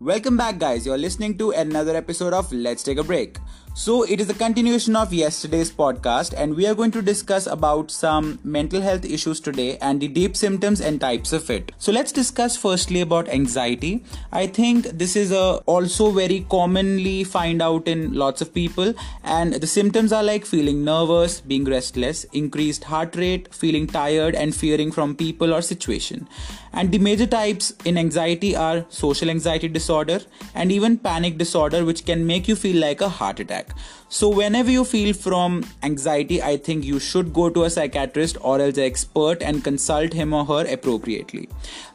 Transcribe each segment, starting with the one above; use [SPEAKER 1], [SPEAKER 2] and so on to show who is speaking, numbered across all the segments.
[SPEAKER 1] Welcome back, guys. You're listening to another episode of Let's Take a Break. So, it is a continuation of yesterday's podcast, and we are going to discuss about some mental health issues today and the deep symptoms and types of it. So, let's discuss firstly about anxiety. I think this is a also very commonly find out in lots of people, and the symptoms are like feeling nervous, being restless, increased heart rate, feeling tired, and fearing from people or situation. And the major types in anxiety are social anxiety disorder and even panic disorder, which can make you feel like a heart attack. So, whenever you feel from anxiety, I think you should go to a psychiatrist or else an expert and consult him or her appropriately.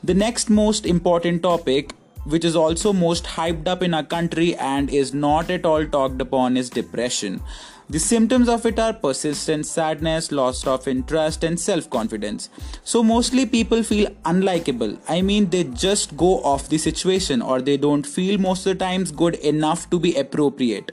[SPEAKER 1] The next most important topic which is also most hyped up in our country and is not at all talked upon is depression. The symptoms of it are persistent sadness, loss of interest, and self confidence. So, mostly people feel unlikable. I mean, they just go off the situation or they don't feel most of the times good enough to be appropriate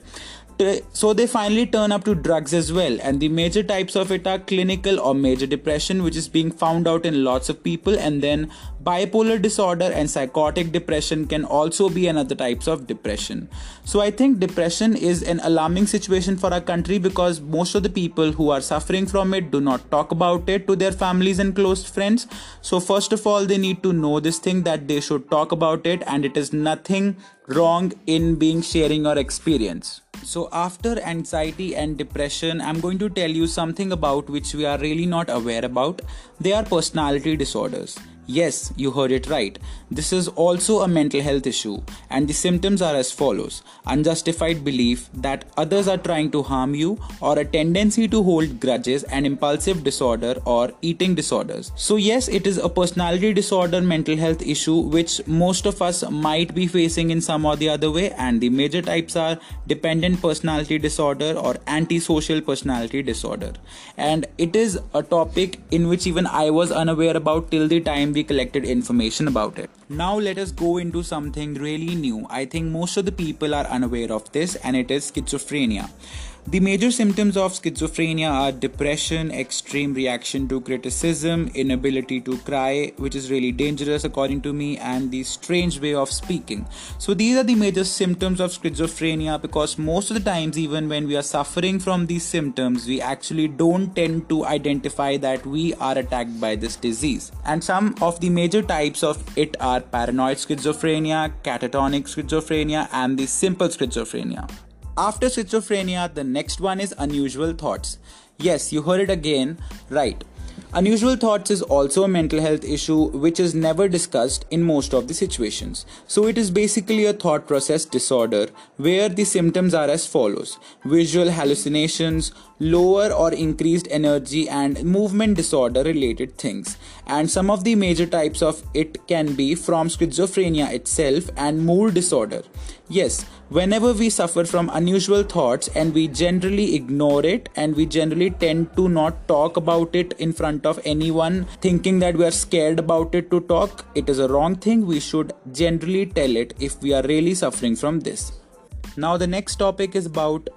[SPEAKER 1] so they finally turn up to drugs as well and the major types of it are clinical or major depression which is being found out in lots of people and then bipolar disorder and psychotic depression can also be another types of depression so i think depression is an alarming situation for our country because most of the people who are suffering from it do not talk about it to their families and close friends so first of all they need to know this thing that they should talk about it and it is nothing wrong in being sharing your experience so, after anxiety and depression, I'm going to tell you something about which we are really not aware about. They are personality disorders. Yes, you heard it right. This is also a mental health issue, and the symptoms are as follows unjustified belief that others are trying to harm you, or a tendency to hold grudges, and impulsive disorder or eating disorders. So, yes, it is a personality disorder mental health issue which most of us might be facing in some or the other way, and the major types are dependent personality disorder or antisocial personality disorder. And it is a topic in which even I was unaware about till the time we collected information about it. Now let us go into something really new. I think most of the people are unaware of this and it is schizophrenia. The major symptoms of schizophrenia are depression, extreme reaction to criticism, inability to cry, which is really dangerous according to me, and the strange way of speaking. So, these are the major symptoms of schizophrenia because most of the times, even when we are suffering from these symptoms, we actually don't tend to identify that we are attacked by this disease. And some of the major types of it are paranoid schizophrenia, catatonic schizophrenia, and the simple schizophrenia. After schizophrenia, the next one is unusual thoughts. Yes, you heard it again, right. Unusual thoughts is also a mental health issue which is never discussed in most of the situations. So, it is basically a thought process disorder where the symptoms are as follows visual hallucinations, lower or increased energy, and movement disorder related things. And some of the major types of it can be from schizophrenia itself and mood disorder. Yes, whenever we suffer from unusual thoughts and we generally ignore it and we generally tend to not talk about it in front of anyone thinking that we are scared about it to talk, it is a wrong thing. We should generally tell it if we are really suffering from this. Now, the next topic is about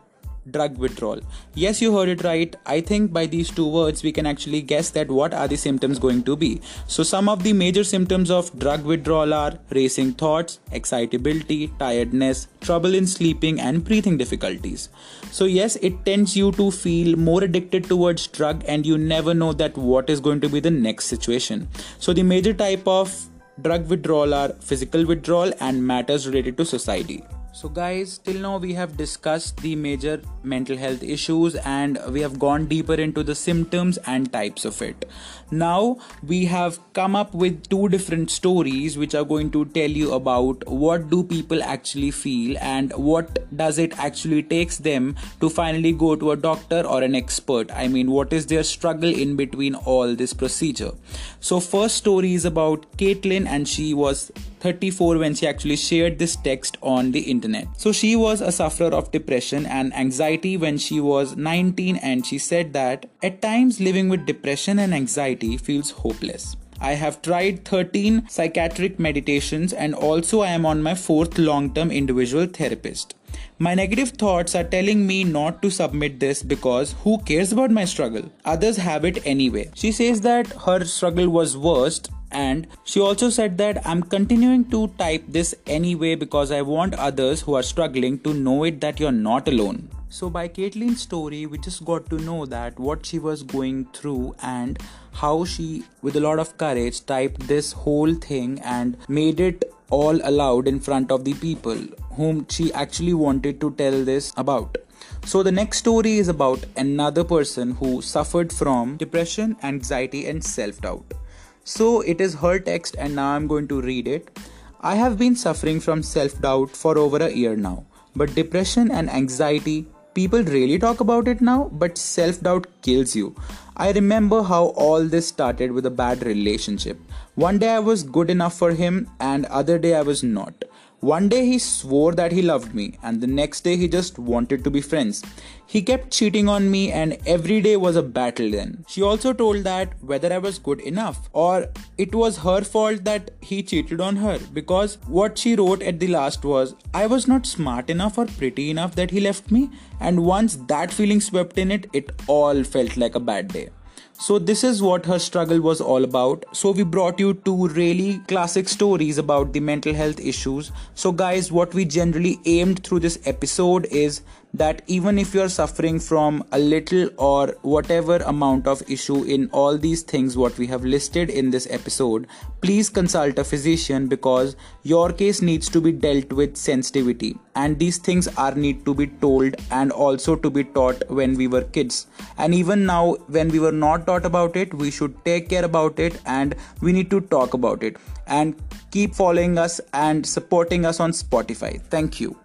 [SPEAKER 1] drug withdrawal. Yes, you heard it right. I think by these two words we can actually guess that what are the symptoms going to be. So some of the major symptoms of drug withdrawal are racing thoughts, excitability, tiredness, trouble in sleeping and breathing difficulties. So yes, it tends you to feel more addicted towards drug and you never know that what is going to be the next situation. So the major type of drug withdrawal are physical withdrawal and matters related to society. So, guys, till now we have discussed the major mental health issues and we have gone deeper into the symptoms and types of it. Now, we have come up with two different stories which are going to tell you about what do people actually feel and what does it actually takes them to finally go to a doctor or an expert. I mean, what is their struggle in between all this procedure. So, first story is about Caitlin and she was 34 when she actually shared this text on the internet. So she was a sufferer of depression and anxiety when she was 19 and she said that at times living with depression and anxiety feels hopeless. I have tried 13 psychiatric meditations and also I am on my fourth long term individual therapist. My negative thoughts are telling me not to submit this because who cares about my struggle? Others have it anyway. She says that her struggle was worst And she also said that I'm continuing to type this anyway because I want others who are struggling to know it that you're not alone. So, by Caitlin's story, we just got to know that what she was going through and how she, with a lot of courage, typed this whole thing and made it all aloud in front of the people whom she actually wanted to tell this about. So, the next story is about another person who suffered from depression, anxiety, and self doubt. So, it is her text, and now I'm going to read it. I have been suffering from self doubt for over a year now, but depression and anxiety People really talk about it now, but self doubt kills you. I remember how all this started with a bad relationship. One day I was good enough for him, and other day I was not. One day he swore that he loved me, and the next day he just wanted to be friends. He kept cheating on me, and every day was a battle then. She also told that whether I was good enough or it was her fault that he cheated on her because what she wrote at the last was, I was not smart enough or pretty enough that he left me, and once that feeling swept in it, it all felt like a bad day. So, this is what her struggle was all about. So, we brought you two really classic stories about the mental health issues. So, guys, what we generally aimed through this episode is that even if you're suffering from a little or whatever amount of issue in all these things what we have listed in this episode please consult a physician because your case needs to be dealt with sensitivity. And these things are need to be told and also to be taught when we were kids. And even now when we were not taught about it we should take care about it and we need to talk about it. And keep following us and supporting us on spotify. Thank you